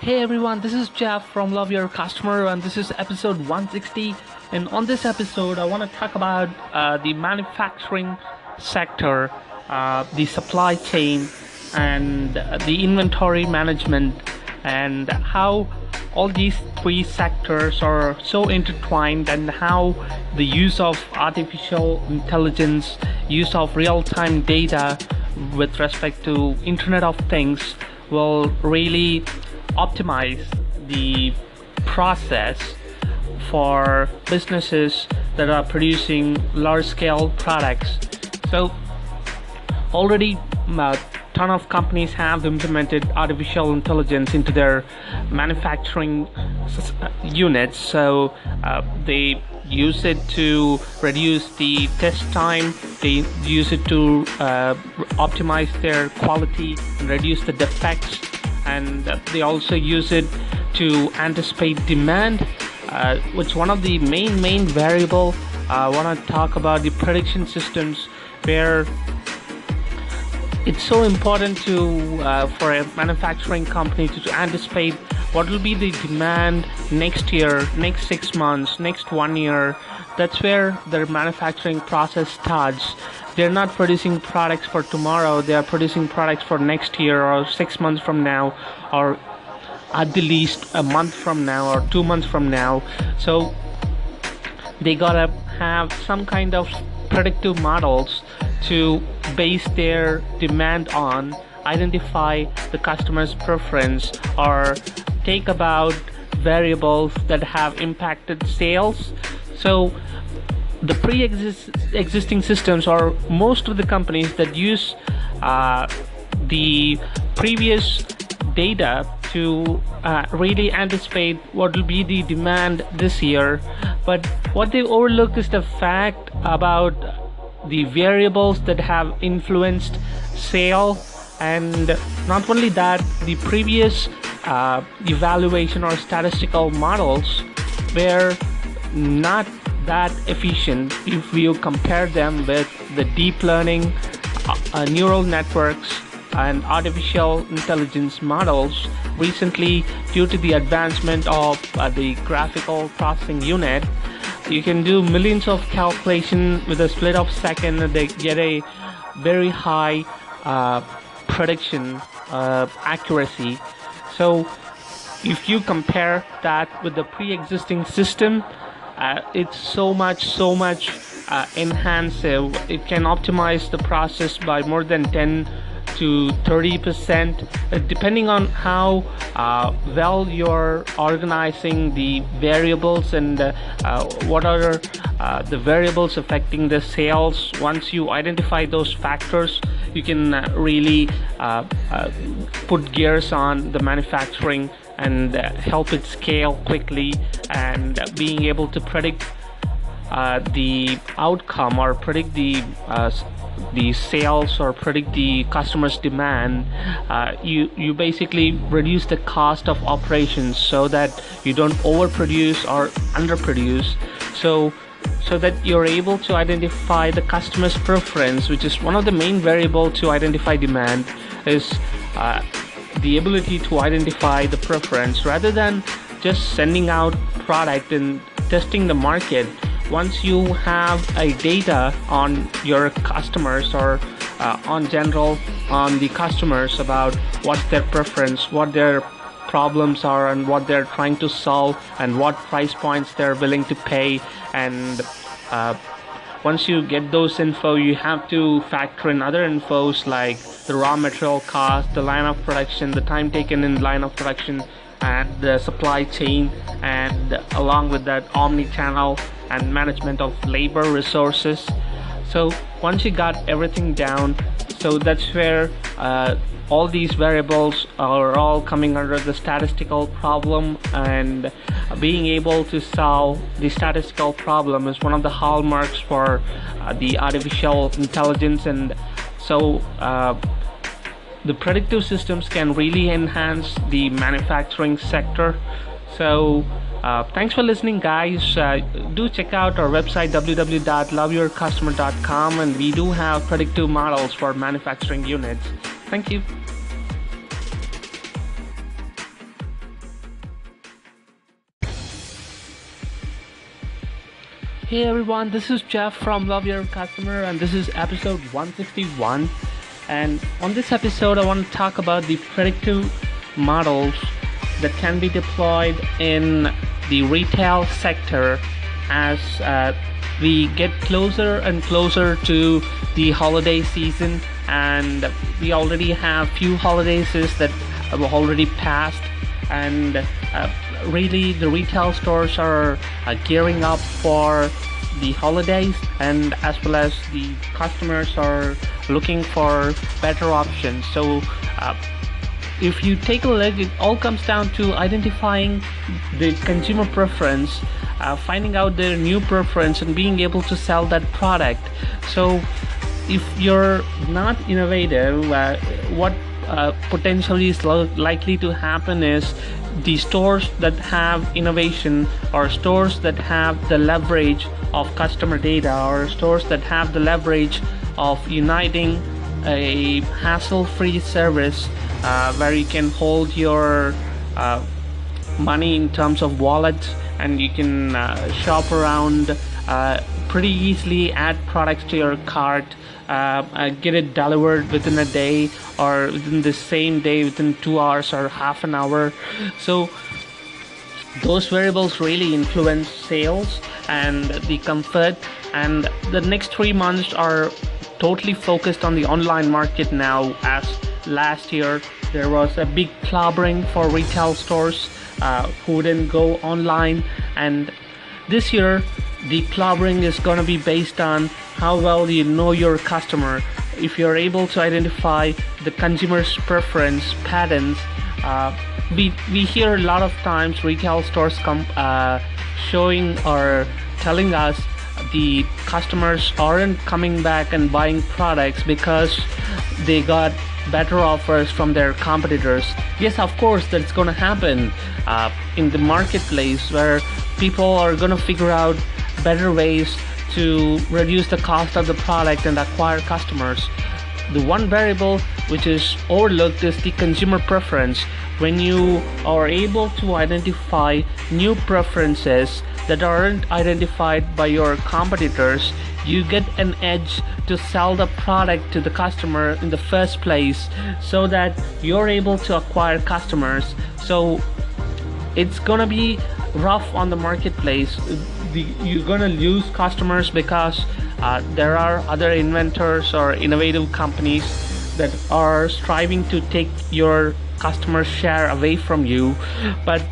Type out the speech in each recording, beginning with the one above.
Hey everyone, this is Jeff from Love Your Customer, and this is episode 160. And on this episode, I want to talk about uh, the manufacturing sector, uh, the supply chain, and the inventory management, and how all these three sectors are so intertwined, and how the use of artificial intelligence, use of real time data with respect to Internet of Things will really optimize the process for businesses that are producing large scale products. So, already a ton of companies have implemented artificial intelligence into their manufacturing units. So, uh, they use it to reduce the test time, they use it to uh, optimize their quality and reduce the defects and they also use it to anticipate demand uh, which one of the main main variable. Uh, I want to talk about the prediction systems where it's so important to uh, for a manufacturing company to, to anticipate what will be the demand next year next six months next one year. That's where their manufacturing process starts they're not producing products for tomorrow. They are producing products for next year or six months from now or at the least a month from now or two months from now. So they gotta have some kind of predictive models to base their demand on identify the customer's preference or take about variables that have impacted sales. So the pre-existing systems or most of the companies that use uh, the previous data to uh, really anticipate what will be the demand this year. But what they overlook is the fact about the variables that have influenced sale and not only that the previous uh, evaluation or statistical models were not that efficient if you compare them with the deep learning uh, neural networks and artificial intelligence models recently due to the advancement of uh, the graphical processing unit. You can do millions of calculation with a split of second they get a very high uh, prediction uh, accuracy. So if you compare that with the pre-existing system uh, it's so much so much uh, enhanced. It can optimize the process by more than 10 to 30 percent uh, depending on how uh, well you're organizing the variables and uh, uh what are uh, the variables affecting the sales. Once you identify those factors you can uh, really put gears on the manufacturing and help it scale quickly and being able to predict uh, the outcome or predict the uh, the sales or predict the customer's demand uh, you you basically reduce the cost of operations so that you don't overproduce or underproduce. So so that you're able to identify the customer's preference which is one of the main variable to identify demand is uh, the ability to identify the preference rather than just sending out product and testing the market. Once you have a data on your customers or uh, on general on the customers about what's their preference what their problems are and what they're trying to solve and what price points they're willing to pay and uh, once you get those info you have to factor in other infos like the raw material cost the line of production the time taken in line of production and the supply chain and along with that omni-channel and management of labor resources. So once you got everything down so that's where uh, all these variables are all coming under the statistical problem and being able to solve the statistical problem is one of the hallmarks for uh, the artificial intelligence and so uh, the predictive systems can really enhance the manufacturing sector. So uh, thanks for listening guys. Uh, do check out our website www.loveyourcustomer.com and we do have predictive models for manufacturing units. Thank you Hey everyone, this is Jeff from Love Your Customer, and this is episode 161. And on this episode, I want to talk about the predictive models that can be deployed in the retail sector as uh, we get closer and closer to the holiday season, and we already have few holidays that have already passed, and uh, really the retail stores are gearing up for the holidays and as well as the customers are looking for better options. So uh, if you take a look it all comes down to identifying the consumer preference uh, finding out their new preference and being able to sell that product. So if you're not innovative uh, what uh, potentially is lo- likely to happen is the stores that have innovation or stores that have the leverage of customer data or stores that have the leverage of uniting a hassle-free service uh, where you can hold your uh, money in terms of wallets and you can uh, shop around uh, pretty easily add products to your cart uh, uh, get it delivered within a day or within the same day within two hours or half an hour. So those variables really influence sales and the comfort. And the next three months are totally focused on the online market now. As last year there was a big clobbering for retail stores uh, who didn't go online. And this year the clobbering is going to be based on how well you know your customer if you're able to identify the consumer's preference patterns uh, we we hear a lot of times retail stores come uh, showing or telling us the customers aren't coming back and buying products because they got better offers from their competitors. Yes, of course, that's going to happen uh, in the marketplace where people are going to figure out better ways to reduce the cost of the product and acquire customers. The one variable which is overlooked is the consumer preference. When you are able to identify new preferences that aren't identified by your competitors, you get an edge to sell the product to the customer in the first place so that you're able to acquire customers. So it's gonna be rough on the marketplace. The, you're gonna lose customers because uh, there are other inventors or innovative companies that are striving to take your customer share away from you. But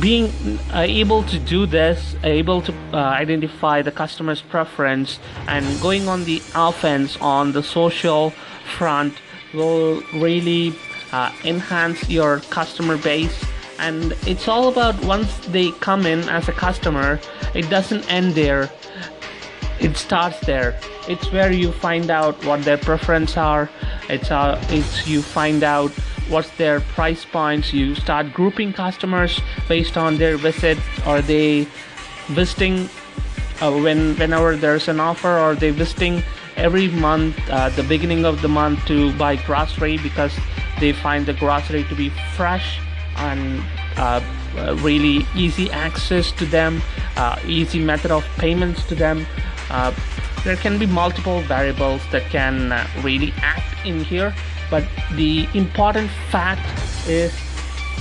being uh, able to do this, able to uh, identify the customer's preference, and going on the offense on the social front will really uh, enhance your customer base. And it's all about once they come in as a customer, it doesn't end there. It starts there. It's where you find out what their preference are. It's uh, it's you find out what's their price points you start grouping customers based on their visit are they visiting uh, when whenever there's an offer or they visiting every month uh, the beginning of the month to buy grocery because they find the grocery to be fresh and uh, uh really easy access to them uh, easy method of payments to them. There can be multiple variables that can really act in here but the important fact is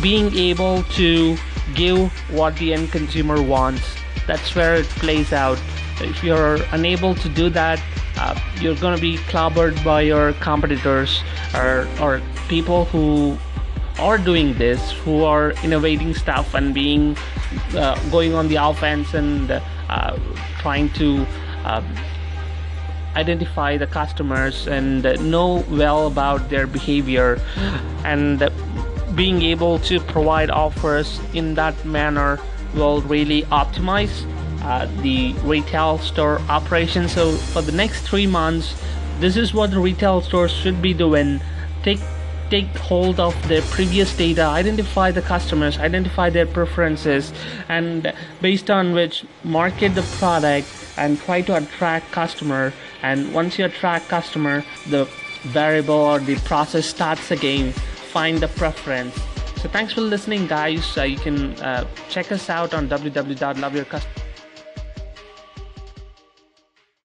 being able to give what the end consumer wants. That's where it plays out. If you're unable to do that uh, you're going to be clobbered by your competitors or, or people who are doing this who are innovating stuff and being uh, going on the offense and uh, trying to uh, identify the customers and know well about their behavior and being able to provide offers in that manner will really optimize uh, the retail store operation. So for the next three months this is what the retail stores should be doing. Take take hold of their previous data identify the customers identify their preferences and based on which market the product and try to attract customer. And once you attract customer the variable or the process starts again. Find the preference. So thanks for listening guys. Uh, you can uh, check us out on www.loveyourcustomer